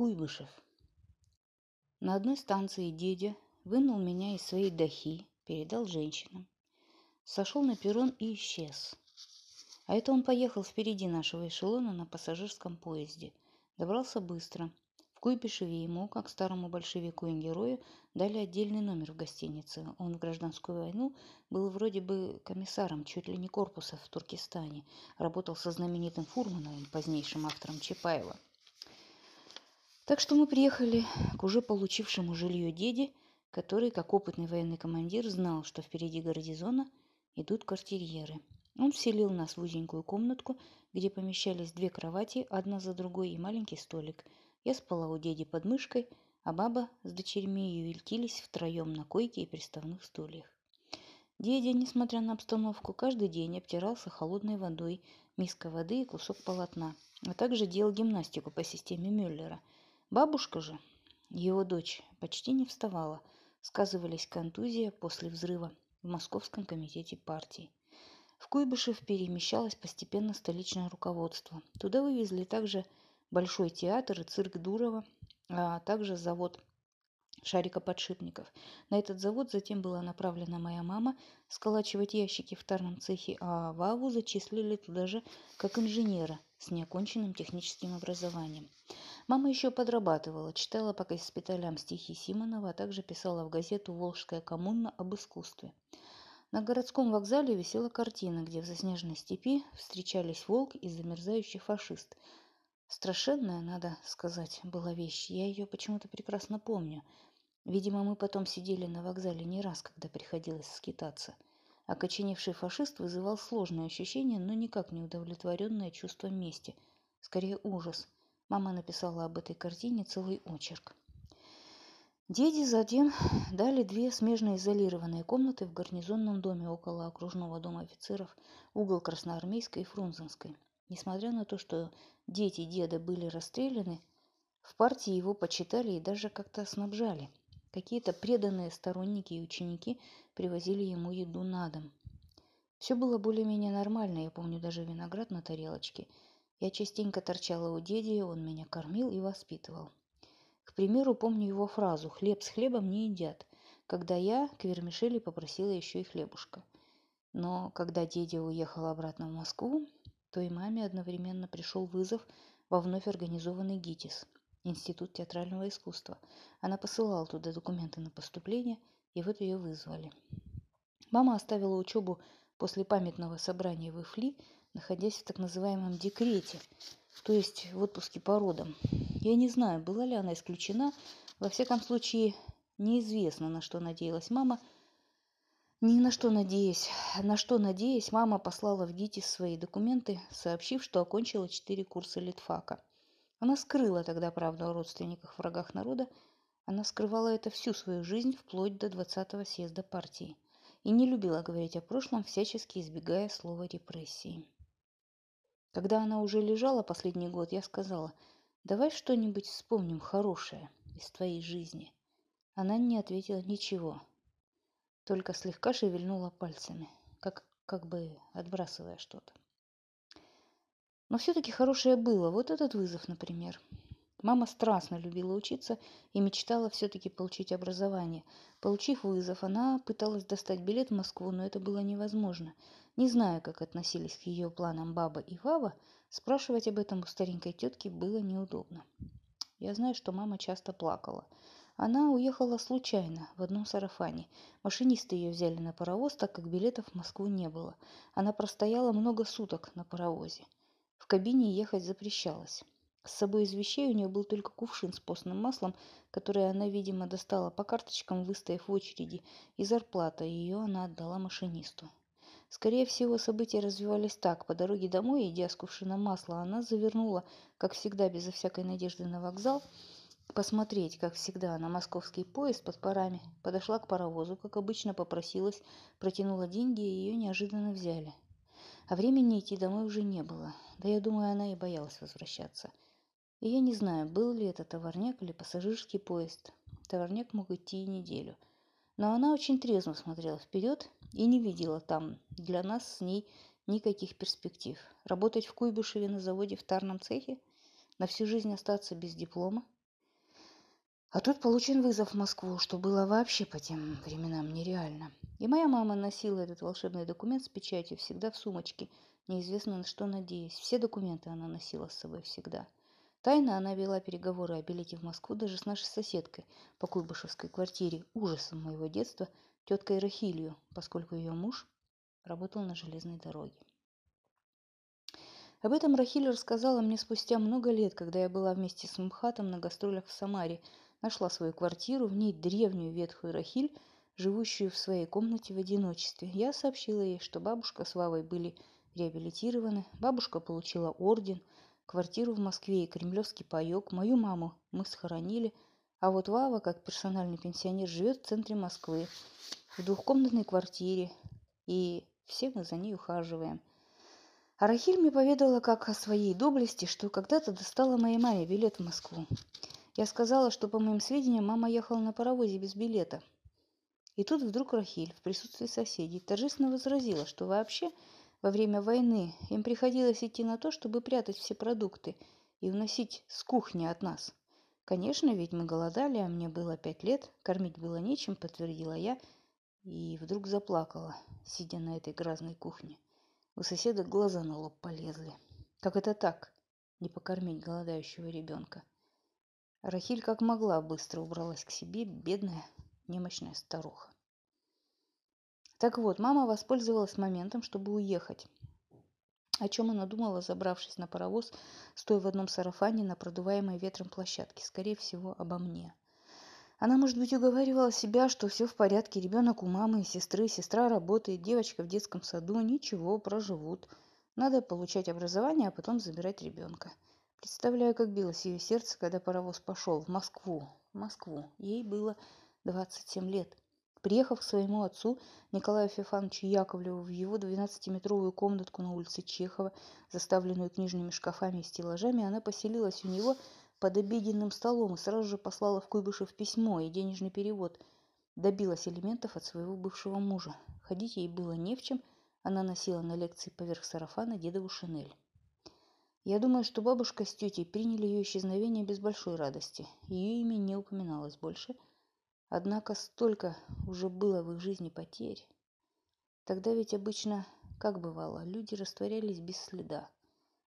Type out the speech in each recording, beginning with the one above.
Куйбышев. На одной станции дедя вынул меня из своей дахи, передал женщинам. Сошел на перрон и исчез. А это он поехал впереди нашего эшелона на пассажирском поезде. Добрался быстро. В Куйбышеве ему, как старому большевику и герою, дали отдельный номер в гостинице. Он в гражданскую войну был вроде бы комиссаром чуть ли не корпуса в Туркестане. Работал со знаменитым Фурмановым, позднейшим автором Чапаева. Так что мы приехали к уже получившему жилье деде, который, как опытный военный командир, знал, что впереди гарнизона идут квартирьеры. Он вселил нас в узенькую комнатку, где помещались две кровати, одна за другой и маленький столик. Я спала у деди под мышкой, а баба с дочерьми ютились втроем на койке и приставных стульях. Дедя, несмотря на обстановку, каждый день обтирался холодной водой, миска воды и кусок полотна, а также делал гимнастику по системе Мюллера. Бабушка же, его дочь, почти не вставала, сказывались контузия после взрыва в Московском комитете партии. В Куйбышев перемещалось постепенно столичное руководство. Туда вывезли также Большой театр и цирк Дурова, а также завод шарикоподшипников. На этот завод затем была направлена моя мама сколачивать ящики в тарном цехе, а Ваву зачислили туда же как инженера с неоконченным техническим образованием. Мама еще подрабатывала, читала по госпиталям стихи Симонова, а также писала в газету «Волжская коммуна» об искусстве. На городском вокзале висела картина, где в заснеженной степи встречались волк и замерзающий фашист. Страшенная, надо сказать, была вещь. Я ее почему-то прекрасно помню. Видимо, мы потом сидели на вокзале не раз, когда приходилось скитаться. Окоченевший фашист вызывал сложное ощущение, но никак не удовлетворенное чувство мести. Скорее ужас. Мама написала об этой картине целый очерк. Деди затем дали две смежно изолированные комнаты в гарнизонном доме около окружного дома офицеров, угол Красноармейской и Фрунзенской. Несмотря на то, что дети деда были расстреляны, в партии его почитали и даже как-то снабжали. Какие-то преданные сторонники и ученики привозили ему еду на дом. Все было более-менее нормально, я помню даже виноград на тарелочке. Я частенько торчала у деди, он меня кормил и воспитывал. К примеру, помню его фразу «хлеб с хлебом не едят», когда я к вермишели попросила еще и хлебушка. Но когда дедя уехал обратно в Москву, то и маме одновременно пришел вызов во вновь организованный ГИТИС – Институт театрального искусства. Она посылала туда документы на поступление, и вот ее вызвали. Мама оставила учебу после памятного собрания в Ифли, находясь в так называемом декрете, то есть в отпуске по родам. Я не знаю, была ли она исключена. Во всяком случае, неизвестно, на что надеялась мама. Ни на что надеясь. На что надеясь, мама послала в ГИТИС свои документы, сообщив, что окончила четыре курса литфака. Она скрыла тогда правду о родственниках, врагах народа. Она скрывала это всю свою жизнь, вплоть до 20-го съезда партии. И не любила говорить о прошлом, всячески избегая слова репрессии. Когда она уже лежала последний год, я сказала – Давай что-нибудь вспомним хорошее из твоей жизни. Она не ответила ничего, только слегка шевельнула пальцами, как, как бы отбрасывая что-то. Но все-таки хорошее было. Вот этот вызов, например. Мама страстно любила учиться и мечтала все-таки получить образование. Получив вызов, она пыталась достать билет в Москву, но это было невозможно. Не знаю, как относились к ее планам баба и Вава, спрашивать об этом у старенькой тетки было неудобно. Я знаю, что мама часто плакала. Она уехала случайно, в одном сарафане. Машинисты ее взяли на паровоз, так как билетов в Москву не было. Она простояла много суток на паровозе. В кабине ехать запрещалось. С собой из вещей у нее был только кувшин с постным маслом, который она, видимо, достала по карточкам, выстояв в очереди, и зарплата ее она отдала машинисту. Скорее всего, события развивались так. По дороге домой, идя с кувшином масла, она завернула, как всегда, безо всякой надежды на вокзал, посмотреть, как всегда, на московский поезд под парами. Подошла к паровозу, как обычно попросилась, протянула деньги, и ее неожиданно взяли. А времени идти домой уже не было. Да я думаю, она и боялась возвращаться. И я не знаю, был ли это товарняк или пассажирский поезд. Товарняк мог идти и неделю – но она очень трезво смотрела вперед и не видела там для нас с ней никаких перспектив. Работать в Куйбышеве на заводе в тарном цехе, на всю жизнь остаться без диплома, А тут получен вызов в Москву, что было вообще по тем временам нереально. И моя мама носила этот волшебный документ с печатью всегда в сумочке, неизвестно на что надеясь. Все документы она носила с собой всегда. Тайно она вела переговоры о билете в Москву даже с нашей соседкой по Куйбышевской квартире, ужасом моего детства, теткой Рахилью, поскольку ее муж работал на железной дороге. Об этом Рахиль рассказала мне спустя много лет, когда я была вместе с МХАТом на гастролях в Самаре – Нашла свою квартиру, в ней древнюю ветхую Рахиль, живущую в своей комнате в одиночестве. Я сообщила ей, что бабушка с Вавой были реабилитированы, бабушка получила орден, квартиру в Москве и кремлевский паек, мою маму мы схоронили, а вот Вава, как персональный пенсионер, живет в центре Москвы, в двухкомнатной квартире, и все мы за ней ухаживаем. А Рахиль мне поведала, как о своей доблести, что когда-то достала моей маме билет в Москву. Я сказала, что, по моим сведениям, мама ехала на паровозе без билета. И тут вдруг Рахиль в присутствии соседей торжественно возразила, что вообще во время войны им приходилось идти на то, чтобы прятать все продукты и уносить с кухни от нас. Конечно, ведь мы голодали, а мне было пять лет, кормить было нечем, подтвердила я, и вдруг заплакала, сидя на этой грязной кухне. У соседа глаза на лоб полезли. Как это так, не покормить голодающего ребенка? Рахиль как могла быстро убралась к себе, бедная, немощная старуха. Так вот, мама воспользовалась моментом, чтобы уехать. О чем она думала, забравшись на паровоз, стоя в одном сарафане на продуваемой ветром площадке? Скорее всего, обо мне. Она, может быть, уговаривала себя, что все в порядке, ребенок у мамы и сестры, сестра работает, девочка в детском саду, ничего, проживут. Надо получать образование, а потом забирать ребенка. Представляю, как билось ее сердце, когда паровоз пошел в Москву. В Москву. Ей было 27 лет. Приехав к своему отцу, Николаю Феофановичу Яковлеву, в его 12-метровую комнатку на улице Чехова, заставленную книжными шкафами и стеллажами, она поселилась у него под обеденным столом и сразу же послала в Куйбышев письмо и денежный перевод. Добилась элементов от своего бывшего мужа. Ходить ей было не в чем, она носила на лекции поверх сарафана дедову шинель. Я думаю, что бабушка с тетей приняли ее исчезновение без большой радости. Ее имя не упоминалось больше. Однако столько уже было в их жизни потерь. Тогда ведь обычно, как бывало, люди растворялись без следа.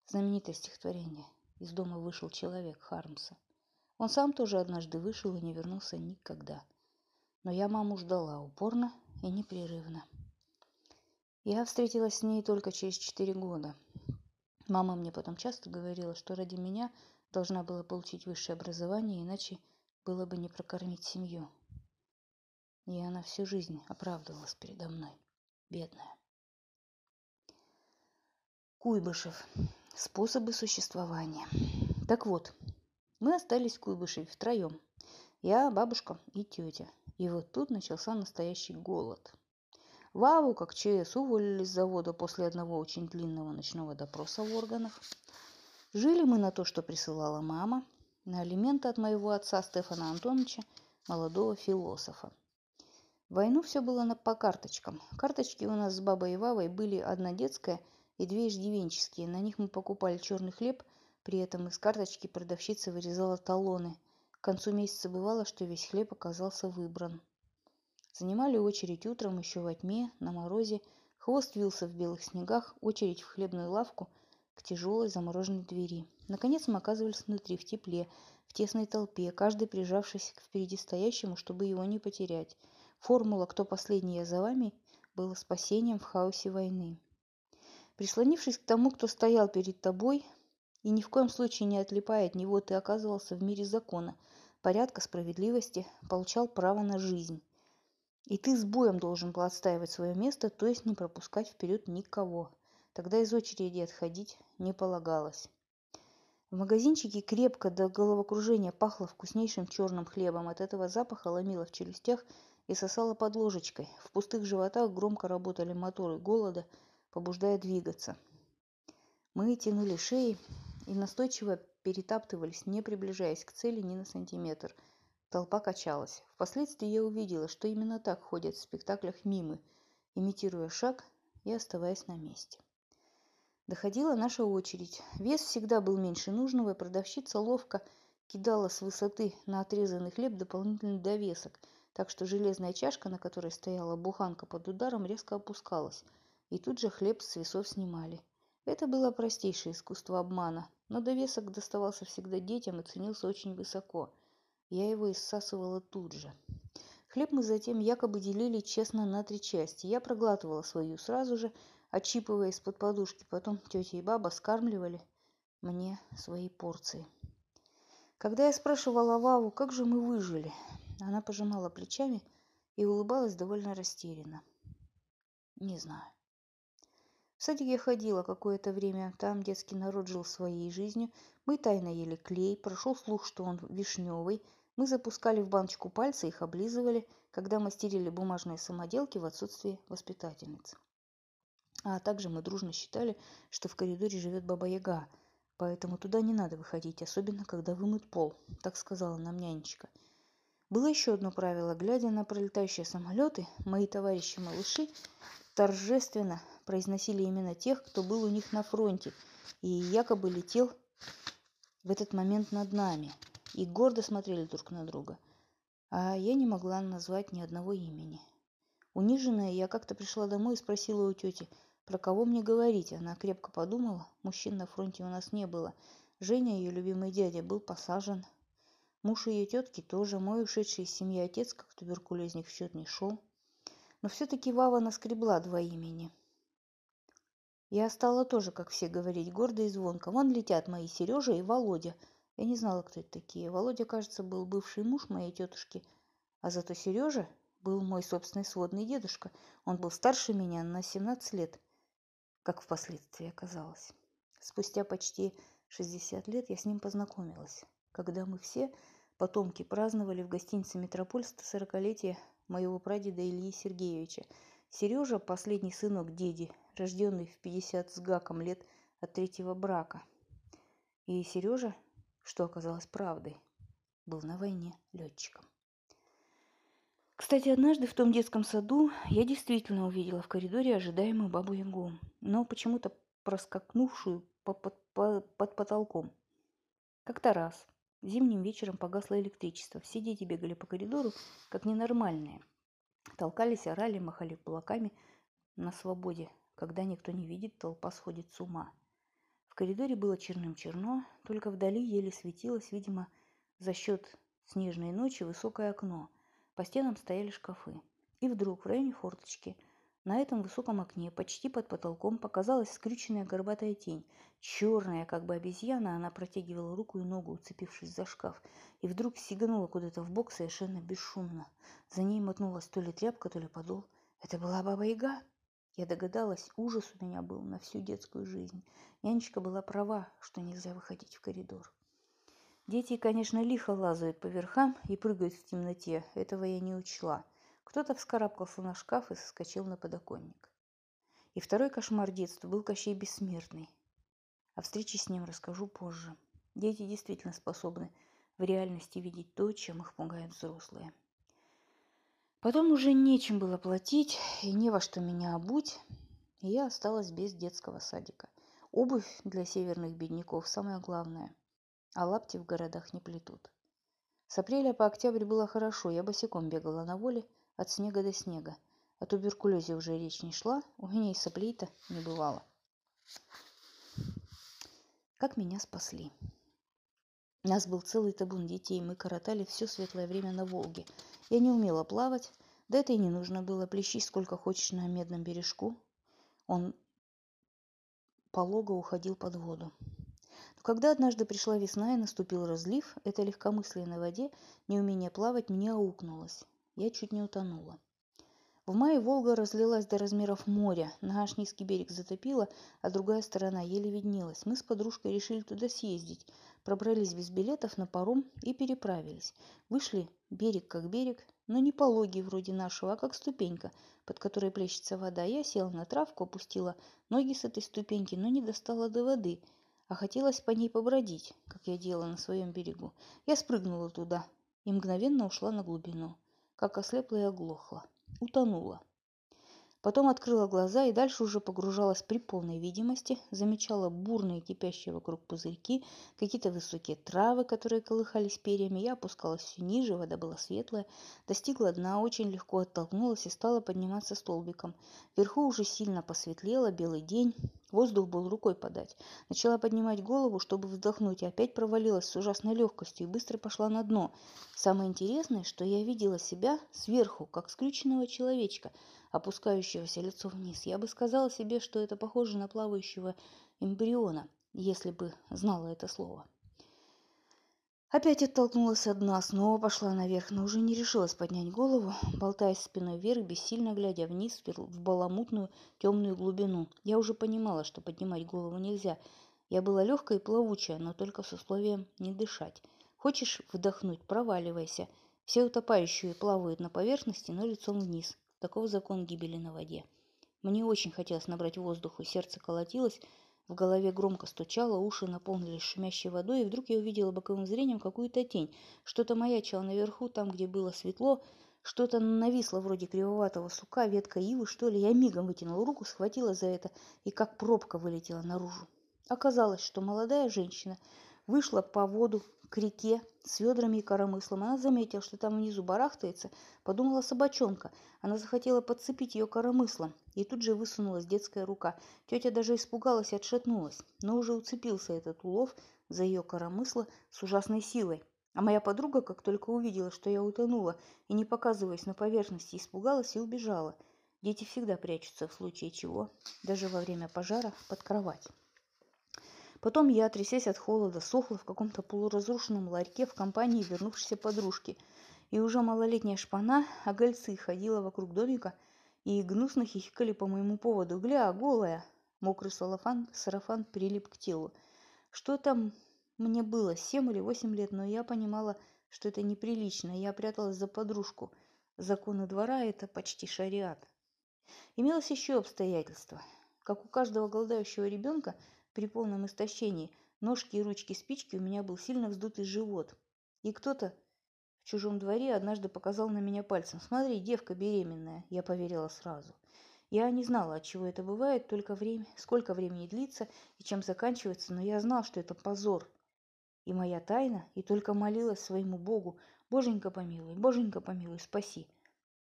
Знаменитое стихотворение «Из дома вышел человек» Хармса. Он сам тоже однажды вышел и не вернулся никогда. Но я маму ждала упорно и непрерывно. Я встретилась с ней только через четыре года, Мама мне потом часто говорила, что ради меня должна была получить высшее образование, иначе было бы не прокормить семью. И она всю жизнь оправдывалась передо мной. Бедная. Куйбышев. Способы существования. Так вот, мы остались в Куйбышеве втроем. Я, бабушка и тетя. И вот тут начался настоящий голод. Ваву, как ЧС, уволили с завода после одного очень длинного ночного допроса в органах. Жили мы на то, что присылала мама, на алименты от моего отца Стефана Антоновича, молодого философа. Войну все было на, по карточкам. Карточки у нас с бабой и Вавой были одна детская и две иждивенческие. На них мы покупали черный хлеб, при этом из карточки продавщица вырезала талоны. К концу месяца бывало, что весь хлеб оказался выбран. Занимали очередь утром еще во тьме, на морозе. Хвост вился в белых снегах, очередь в хлебную лавку к тяжелой замороженной двери. Наконец мы оказывались внутри, в тепле, в тесной толпе, каждый прижавшись к впереди стоящему, чтобы его не потерять. Формула «Кто последний, я за вами» была спасением в хаосе войны. Прислонившись к тому, кто стоял перед тобой, и ни в коем случае не отлипая от него, ты оказывался в мире закона, порядка, справедливости, получал право на жизнь. И ты с боем должен был отстаивать свое место, то есть не пропускать вперед никого. Тогда из очереди отходить не полагалось. В магазинчике крепко до головокружения пахло вкуснейшим черным хлебом. От этого запаха ломило в челюстях и сосало под ложечкой. В пустых животах громко работали моторы голода, побуждая двигаться. Мы тянули шеи и настойчиво перетаптывались, не приближаясь к цели ни на сантиметр – Толпа качалась. Впоследствии я увидела, что именно так ходят в спектаклях мимы, имитируя шаг и оставаясь на месте. Доходила наша очередь. Вес всегда был меньше нужного, и продавщица ловко кидала с высоты на отрезанный хлеб дополнительный довесок, так что железная чашка, на которой стояла буханка под ударом, резко опускалась, и тут же хлеб с весов снимали. Это было простейшее искусство обмана, но довесок доставался всегда детям и ценился очень высоко. Я его иссасывала тут же. Хлеб мы затем якобы делили честно на три части. Я проглатывала свою сразу же, отщипывая из-под подушки. Потом тетя и баба скармливали мне свои порции. Когда я спрашивала Ваву, как же мы выжили, она пожимала плечами и улыбалась довольно растерянно. Не знаю. В садик я ходила какое-то время, там детский народ жил своей жизнью. Мы тайно ели клей, прошел слух, что он вишневый. Мы запускали в баночку пальцы, их облизывали, когда мастерили бумажные самоделки в отсутствие воспитательницы. А также мы дружно считали, что в коридоре живет Баба Яга – поэтому туда не надо выходить, особенно когда вымыт пол, так сказала нам нянечка. Было еще одно правило. Глядя на пролетающие самолеты, мои товарищи-малыши торжественно произносили именно тех, кто был у них на фронте и якобы летел в этот момент над нами, и гордо смотрели друг на друга. А я не могла назвать ни одного имени. Униженная, я как-то пришла домой и спросила у тети – про кого мне говорить? Она крепко подумала. Мужчин на фронте у нас не было. Женя, ее любимый дядя, был посажен. Муж ее тетки тоже. Мой ушедший из семьи отец, как туберкулезник, в счет не шел. Но все-таки Вава наскребла два имени. Я стала тоже, как все говорить, гордо и звонко. Вон летят мои Сережа и Володя. Я не знала, кто это такие. Володя, кажется, был бывший муж моей тетушки. А зато Сережа был мой собственный сводный дедушка. Он был старше меня на 17 лет как впоследствии оказалось. Спустя почти 60 лет я с ним познакомилась, когда мы все, потомки, праздновали в гостинице «Метрополь» 140-летие моего прадеда Ильи Сергеевича. Сережа – последний сынок деди, рожденный в 50 с гаком лет от третьего брака. И Сережа, что оказалось правдой, был на войне летчиком. Кстати, однажды в том детском саду я действительно увидела в коридоре ожидаемую бабу Ягу, но почему-то проскакнувшую по под, по, под потолком. Как-то раз зимним вечером погасло электричество. Все дети бегали по коридору, как ненормальные. Толкались, орали, махали кулаками на свободе. Когда никто не видит, толпа сходит с ума. В коридоре было черным-черно, только вдали еле светилось, видимо, за счет снежной ночи высокое окно – по стенам стояли шкафы. И вдруг в районе форточки на этом высоком окне, почти под потолком, показалась скрюченная горбатая тень. Черная, как бы обезьяна, она протягивала руку и ногу, уцепившись за шкаф, и вдруг сиганула куда-то в бок совершенно бесшумно. За ней мотнулась то ли тряпка, то ли подол. Это была баба-яга. Я догадалась, ужас у меня был на всю детскую жизнь. Нянечка была права, что нельзя выходить в коридор. Дети, конечно, лихо лазают по верхам и прыгают в темноте. Этого я не учла. Кто-то вскарабкался на шкаф и соскочил на подоконник. И второй кошмар детства был Кощей Бессмертный. О встрече с ним расскажу позже. Дети действительно способны в реальности видеть то, чем их пугают взрослые. Потом уже нечем было платить и не во что меня обуть, и я осталась без детского садика. Обувь для северных бедняков – самое главное – а лапти в городах не плетут. С апреля по октябрь было хорошо, я босиком бегала на воле от снега до снега. О туберкулезе уже речь не шла, у меня и соплей-то не бывало. Как меня спасли. Нас был целый табун детей, мы коротали все светлое время на Волге. Я не умела плавать, да это и не нужно было, плещи сколько хочешь на медном бережку. Он полого уходил под воду. Когда однажды пришла весна и наступил разлив, это легкомыслие на воде, неумение плавать мне аукнулось. Я чуть не утонула. В мае Волга разлилась до размеров моря, наш низкий берег затопило, а другая сторона еле виднелась. Мы с подружкой решили туда съездить, пробрались без билетов на паром и переправились. Вышли берег как берег, но не пологий вроде нашего, а как ступенька, под которой плещется вода. Я села на травку, опустила ноги с этой ступеньки, но не достала до воды – а хотелось по ней побродить, как я делала на своем берегу. Я спрыгнула туда и мгновенно ушла на глубину, как ослепла и оглохла. Утонула. Потом открыла глаза и дальше уже погружалась при полной видимости, замечала бурные кипящие вокруг пузырьки, какие-то высокие травы, которые колыхались перьями. Я опускалась все ниже, вода была светлая, достигла дна, очень легко оттолкнулась и стала подниматься столбиком. Вверху уже сильно посветлело, белый день, воздух был рукой подать. Начала поднимать голову, чтобы вздохнуть, и опять провалилась с ужасной легкостью и быстро пошла на дно. Самое интересное, что я видела себя сверху, как скрюченного человечка – опускающегося лицо вниз. Я бы сказала себе, что это похоже на плавающего эмбриона, если бы знала это слово. Опять оттолкнулась от дна, снова пошла наверх, но уже не решилась поднять голову, болтаясь спиной вверх, бессильно глядя вниз в баламутную темную глубину. Я уже понимала, что поднимать голову нельзя. Я была легкая и плавучая, но только с условием не дышать. Хочешь вдохнуть – проваливайся. Все утопающие плавают на поверхности, но лицом вниз. Таков закон гибели на воде. Мне очень хотелось набрать воздуху, сердце колотилось, в голове громко стучало, уши наполнились шумящей водой, и вдруг я увидела боковым зрением какую-то тень. Что-то маячило наверху, там, где было светло, что-то нависло вроде кривоватого сука, ветка ивы, что ли. Я мигом вытянула руку, схватила за это и как пробка вылетела наружу. Оказалось, что молодая женщина вышла по воду к реке с ведрами и коромыслом. Она заметила, что там внизу барахтается, подумала собачонка. Она захотела подцепить ее коромыслом, и тут же высунулась детская рука. Тетя даже испугалась и отшатнулась, но уже уцепился этот улов за ее коромысло с ужасной силой. А моя подруга, как только увидела, что я утонула, и не показываясь на поверхности, испугалась и убежала. Дети всегда прячутся в случае чего, даже во время пожара, под кровать. Потом я, трясясь от холода, сохла в каком-то полуразрушенном ларьке в компании вернувшейся подружки. И уже малолетняя шпана, а гольцы ходила вокруг домика и гнусно хихикали по моему поводу. «Гля, голая!» Мокрый салафан, сарафан прилип к телу. Что там мне было, семь или восемь лет, но я понимала, что это неприлично. Я пряталась за подружку. Законы двора – это почти шариат. Имелось еще обстоятельство. Как у каждого голодающего ребенка – при полном истощении ножки и ручки спички у меня был сильно вздутый живот. И кто-то в чужом дворе однажды показал на меня пальцем. «Смотри, девка беременная». Я поверила сразу. Я не знала, от чего это бывает, только время, сколько времени длится и чем заканчивается, но я знал, что это позор. И моя тайна, и только молилась своему Богу, «Боженька помилуй, Боженька помилуй, спаси».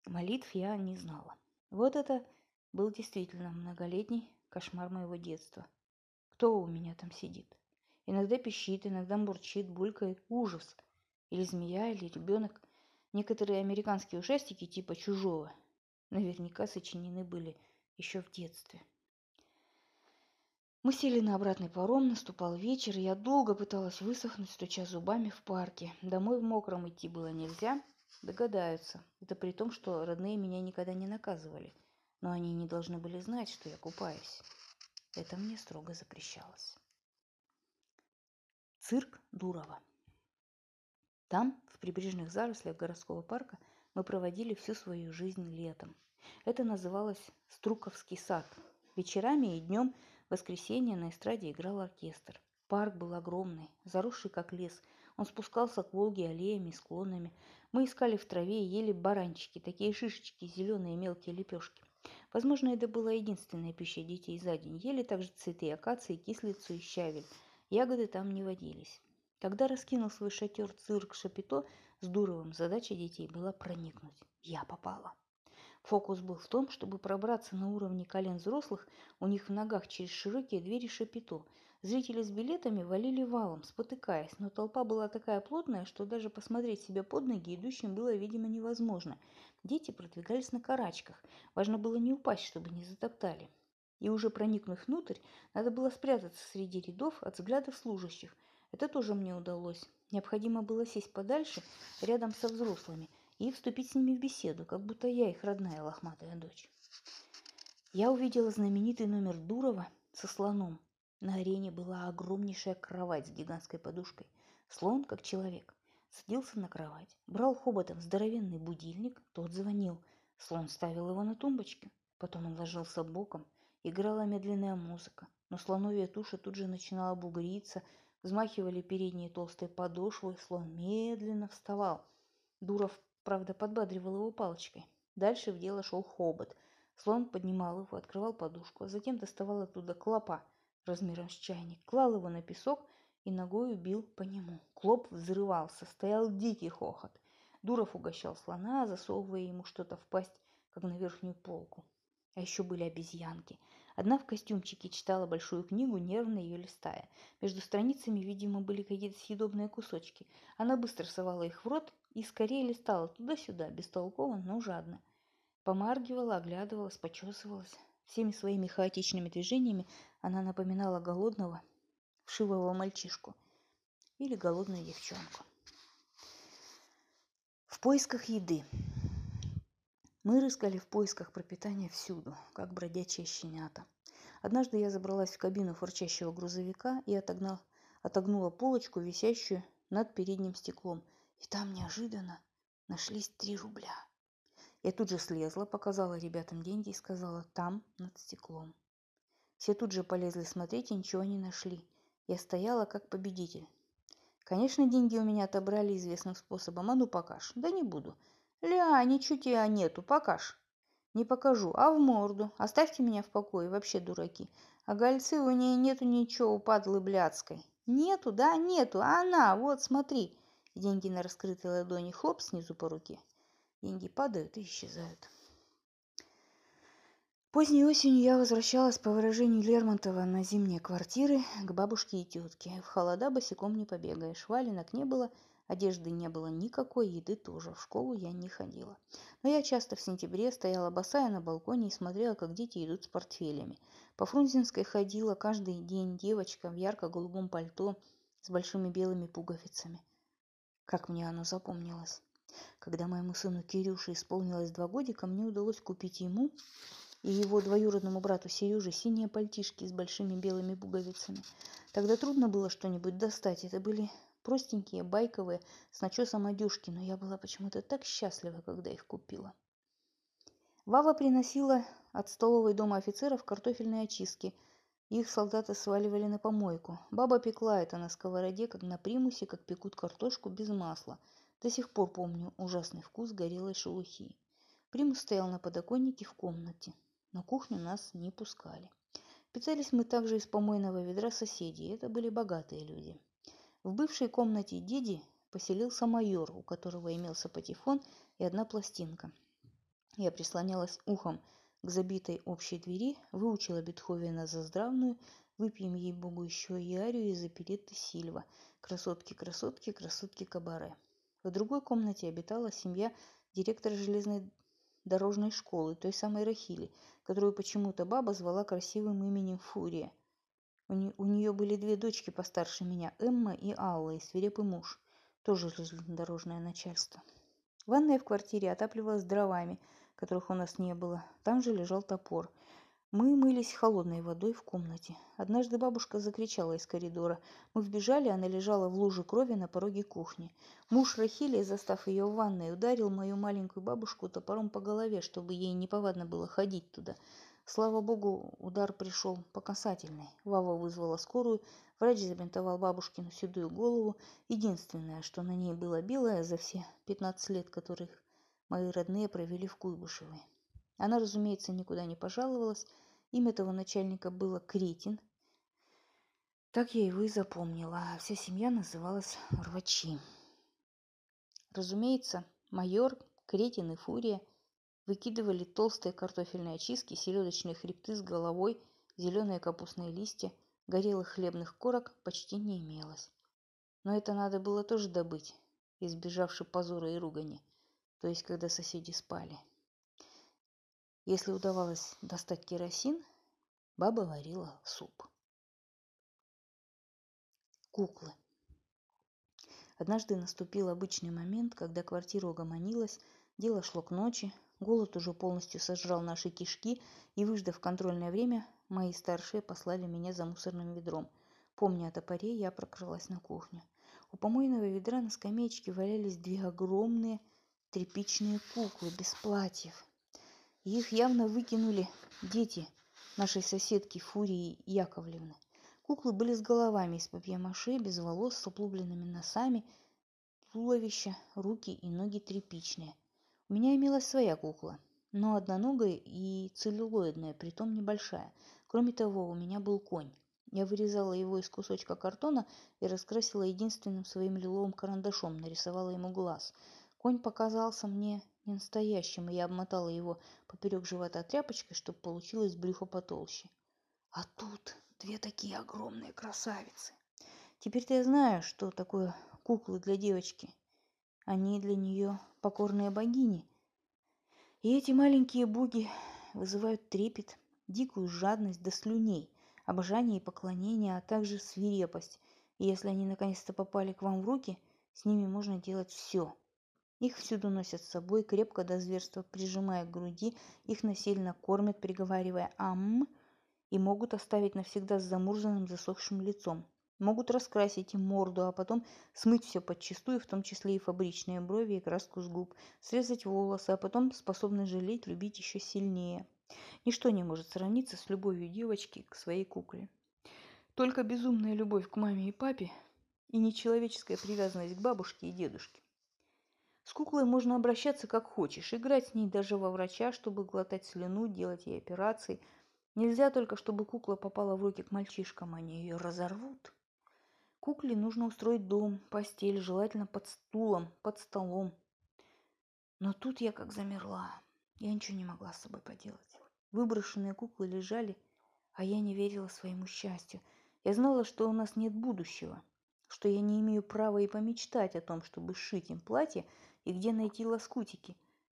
Молитв я не знала. Вот это был действительно многолетний кошмар моего детства. Кто у меня там сидит? Иногда пищит, иногда мурчит, булькает. Ужас. Или змея, или ребенок. Некоторые американские ужастики типа «Чужого» наверняка сочинены были еще в детстве. Мы сели на обратный паром, наступал вечер, и я долго пыталась высохнуть, стуча зубами в парке. Домой в мокром идти было нельзя. Догадаются. Это при том, что родные меня никогда не наказывали. Но они не должны были знать, что я купаюсь. Это мне строго запрещалось. Цирк Дурова. Там, в прибрежных зарослях городского парка, мы проводили всю свою жизнь летом. Это называлось Струковский сад. Вечерами и днем в воскресенье на эстраде играл оркестр. Парк был огромный, заросший как лес. Он спускался к Волге аллеями и склонами. Мы искали в траве и ели баранчики, такие шишечки, зеленые мелкие лепешки. Возможно, это была единственная пища детей за день. Ели также цветы акации, кислицу и щавель. Ягоды там не водились. Когда раскинул свой шатер цирк Шапито с Дуровым, задача детей была проникнуть. Я попала. Фокус был в том, чтобы пробраться на уровне колен взрослых у них в ногах через широкие двери Шапито – Зрители с билетами валили валом, спотыкаясь, но толпа была такая плотная, что даже посмотреть себе под ноги идущим было, видимо, невозможно. Дети продвигались на карачках. Важно было не упасть, чтобы не затоптали. И уже проникнув внутрь, надо было спрятаться среди рядов от взглядов служащих. Это тоже мне удалось. Необходимо было сесть подальше, рядом со взрослыми, и вступить с ними в беседу, как будто я их родная лохматая дочь. Я увидела знаменитый номер Дурова со слоном. На арене была огромнейшая кровать с гигантской подушкой. Слон, как человек, садился на кровать, брал хоботом здоровенный будильник, тот звонил. Слон ставил его на тумбочке, потом он ложился боком, играла медленная музыка, но слоновья туша тут же начинала бугриться, взмахивали передние толстые подошвы, слон медленно вставал. Дуров, правда, подбадривал его палочкой. Дальше в дело шел хобот. Слон поднимал его, открывал подушку, а затем доставал оттуда клопа размером с чайник, клал его на песок и ногой убил по нему. Клоп взрывался, стоял дикий хохот. Дуров угощал слона, засовывая ему что-то в пасть, как на верхнюю полку. А еще были обезьянки. Одна в костюмчике читала большую книгу, нервно ее листая. Между страницами, видимо, были какие-то съедобные кусочки. Она быстро совала их в рот и скорее листала туда-сюда, бестолково, но жадно. Помаргивала, оглядывалась, почесывалась. Всеми своими хаотичными движениями она напоминала голодного, вшивого мальчишку или голодную девчонку. В поисках еды. Мы рыскали в поисках пропитания всюду, как бродячие щенята. Однажды я забралась в кабину фурчащего грузовика и отогнал, отогнула полочку, висящую над передним стеклом. И там неожиданно нашлись три рубля. Я тут же слезла, показала ребятам деньги и сказала «там, над стеклом». Все тут же полезли смотреть и ничего не нашли. Я стояла как победитель. Конечно, деньги у меня отобрали известным способом. А ну покаж. Да не буду. Ля, ничего тебя нету, покаж. Не покажу, а в морду. Оставьте меня в покое, вообще дураки. А гольцы у нее нету ничего, у падлы блядской. Нету, да, нету, а она, вот, смотри. Деньги на раскрытой ладони, хлоп снизу по руке. Деньги падают и исчезают. Поздней осенью я возвращалась, по выражению Лермонтова, на зимние квартиры к бабушке и тетке. В холода босиком не побегаешь. Валенок не было, одежды не было никакой, еды тоже. В школу я не ходила. Но я часто в сентябре стояла босая на балконе и смотрела, как дети идут с портфелями. По Фрунзенской ходила каждый день девочка в ярко-голубом пальто с большими белыми пуговицами. Как мне оно запомнилось. Когда моему сыну Кирюше исполнилось два годика, мне удалось купить ему и его двоюродному брату Сереже синие пальтишки с большими белыми пуговицами. Тогда трудно было что-нибудь достать. Это были простенькие, байковые, с начесом одежки, но я была почему-то так счастлива, когда их купила. Вава приносила от столовой дома офицеров картофельные очистки. Их солдаты сваливали на помойку. Баба пекла это на сковороде, как на примусе, как пекут картошку без масла. До сих пор помню ужасный вкус горелой шелухи. Примус стоял на подоконнике в комнате. На кухню нас не пускали. Питались мы также из помойного ведра соседей. Это были богатые люди. В бывшей комнате деди поселился майор, у которого имелся патефон и одна пластинка. Я прислонялась ухом к забитой общей двери, выучила Бетховена за здравную, выпьем ей-богу еще и арию из оперетты Сильва «Красотки, красотки, красотки кабаре». В другой комнате обитала семья директора железной дорожной школы, той самой Рахили, которую почему-то баба звала красивым именем Фурия. У, не, у нее были две дочки постарше меня, Эмма и Алла, и свирепый муж, тоже железнодорожное начальство. Ванная в квартире отапливалась дровами, которых у нас не было. Там же лежал топор. Мы мылись холодной водой в комнате. Однажды бабушка закричала из коридора. Мы вбежали, она лежала в луже крови на пороге кухни. Муж Рахили, застав ее в ванной, ударил мою маленькую бабушку топором по голове, чтобы ей неповадно было ходить туда. Слава богу, удар пришел по касательной. Вава вызвала скорую, врач забинтовал бабушкину седую голову. Единственное, что на ней было белое за все 15 лет, которых мои родные провели в Куйбышевой. Она, разумеется, никуда не пожаловалась. Имя этого начальника было Кретин. Так я его и запомнила, а вся семья называлась Рвачи. Разумеется, майор, Кретин и Фурия выкидывали толстые картофельные очистки, селедочные хребты с головой, зеленые капустные листья, горелых хлебных корок почти не имелось. Но это надо было тоже добыть, избежавши позора и ругани, то есть когда соседи спали. Если удавалось достать керосин, баба варила суп. Куклы. Однажды наступил обычный момент, когда квартира угомонилась, дело шло к ночи, голод уже полностью сожрал наши кишки, и, выждав контрольное время, мои старшие послали меня за мусорным ведром. Помня о топоре, я прокралась на кухню. У помойного ведра на скамеечке валялись две огромные тряпичные куклы без платьев. Их явно выкинули дети нашей соседки Фурии Яковлевны. Куклы были с головами из папье-маше, без волос, с оплубленными носами, туловища, руки и ноги тряпичные. У меня имелась своя кукла. но одноногая и целлюлоидная, притом небольшая. Кроме того, у меня был конь. Я вырезала его из кусочка картона и раскрасила единственным своим лиловым карандашом, нарисовала ему глаз. Конь показался мне не настоящим, и я обмотала его поперек живота тряпочкой, чтобы получилось брюхо потолще. А тут две такие огромные красавицы. Теперь-то я знаю, что такое куклы для девочки. Они для нее покорные богини. И эти маленькие боги вызывают трепет, дикую жадность до слюней – обожание и поклонение, а также свирепость. И если они наконец-то попали к вам в руки, с ними можно делать все. Их всюду носят с собой, крепко до зверства прижимая к груди, их насильно кормят, приговаривая «ам», и могут оставить навсегда с замурзанным засохшим лицом. Могут раскрасить им морду, а потом смыть все подчистую, в том числе и фабричные брови и краску с губ, срезать волосы, а потом способны жалеть, любить еще сильнее – Ничто не может сравниться с любовью девочки к своей кукле. Только безумная любовь к маме и папе и нечеловеческая привязанность к бабушке и дедушке. С куклой можно обращаться как хочешь, играть с ней даже во врача, чтобы глотать слюну, делать ей операции. Нельзя только, чтобы кукла попала в руки к мальчишкам, они ее разорвут. Кукле нужно устроить дом, постель, желательно под стулом, под столом. Но тут я как замерла. Я ничего не могла с собой поделать. Выброшенные куклы лежали, а я не верила своему счастью. Я знала, что у нас нет будущего, что я не имею права и помечтать о том, чтобы сшить им платье и где найти лоскутики.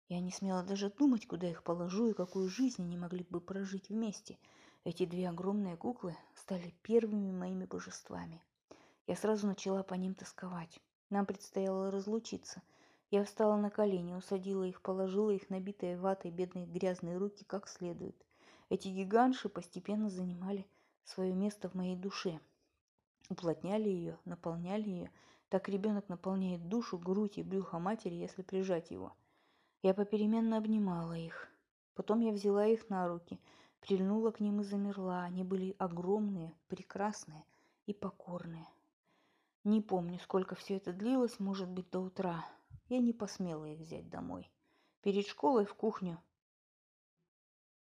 Я не смела даже думать, куда их положу и какую жизнь они могли бы прожить вместе. Эти две огромные куклы стали первыми моими божествами. Я сразу начала по ним тосковать. Нам предстояло разлучиться – я встала на колени, усадила их, положила их набитые ватой бедные грязные руки как следует. Эти гигантши постепенно занимали свое место в моей душе. Уплотняли ее, наполняли ее. Так ребенок наполняет душу, грудь и брюхо матери, если прижать его. Я попеременно обнимала их. Потом я взяла их на руки, прильнула к ним и замерла. Они были огромные, прекрасные и покорные. Не помню, сколько все это длилось, может быть, до утра я не посмела их взять домой. Перед школой в кухню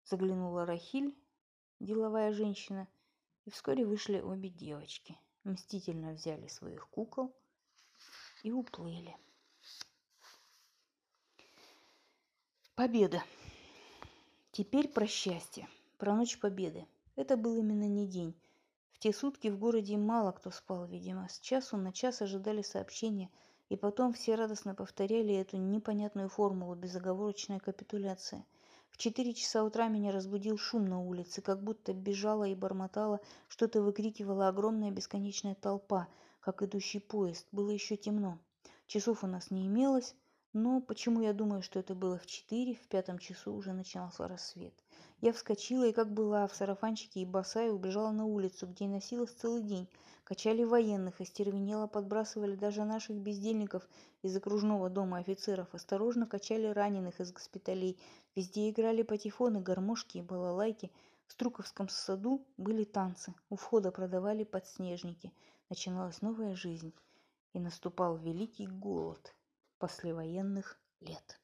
заглянула Рахиль, деловая женщина, и вскоре вышли обе девочки. Мстительно взяли своих кукол и уплыли. Победа. Теперь про счастье, про ночь победы. Это был именно не день. В те сутки в городе мало кто спал, видимо. С часу на час ожидали сообщения – и потом все радостно повторяли эту непонятную формулу безоговорочная капитуляция. В четыре часа утра меня разбудил шум на улице, как будто бежала и бормотала, что-то выкрикивала огромная бесконечная толпа, как идущий поезд. Было еще темно. Часов у нас не имелось, но почему я думаю, что это было в четыре, в пятом часу уже начинался рассвет. Я вскочила и, как была, в сарафанчике и босая, убежала на улицу, где и носилась целый день. Качали военных, остервенело подбрасывали даже наших бездельников из окружного дома офицеров, осторожно качали раненых из госпиталей. Везде играли патефоны, гармошки и балалайки. В Струковском саду были танцы, у входа продавали подснежники. Начиналась новая жизнь, и наступал великий голод послевоенных лет.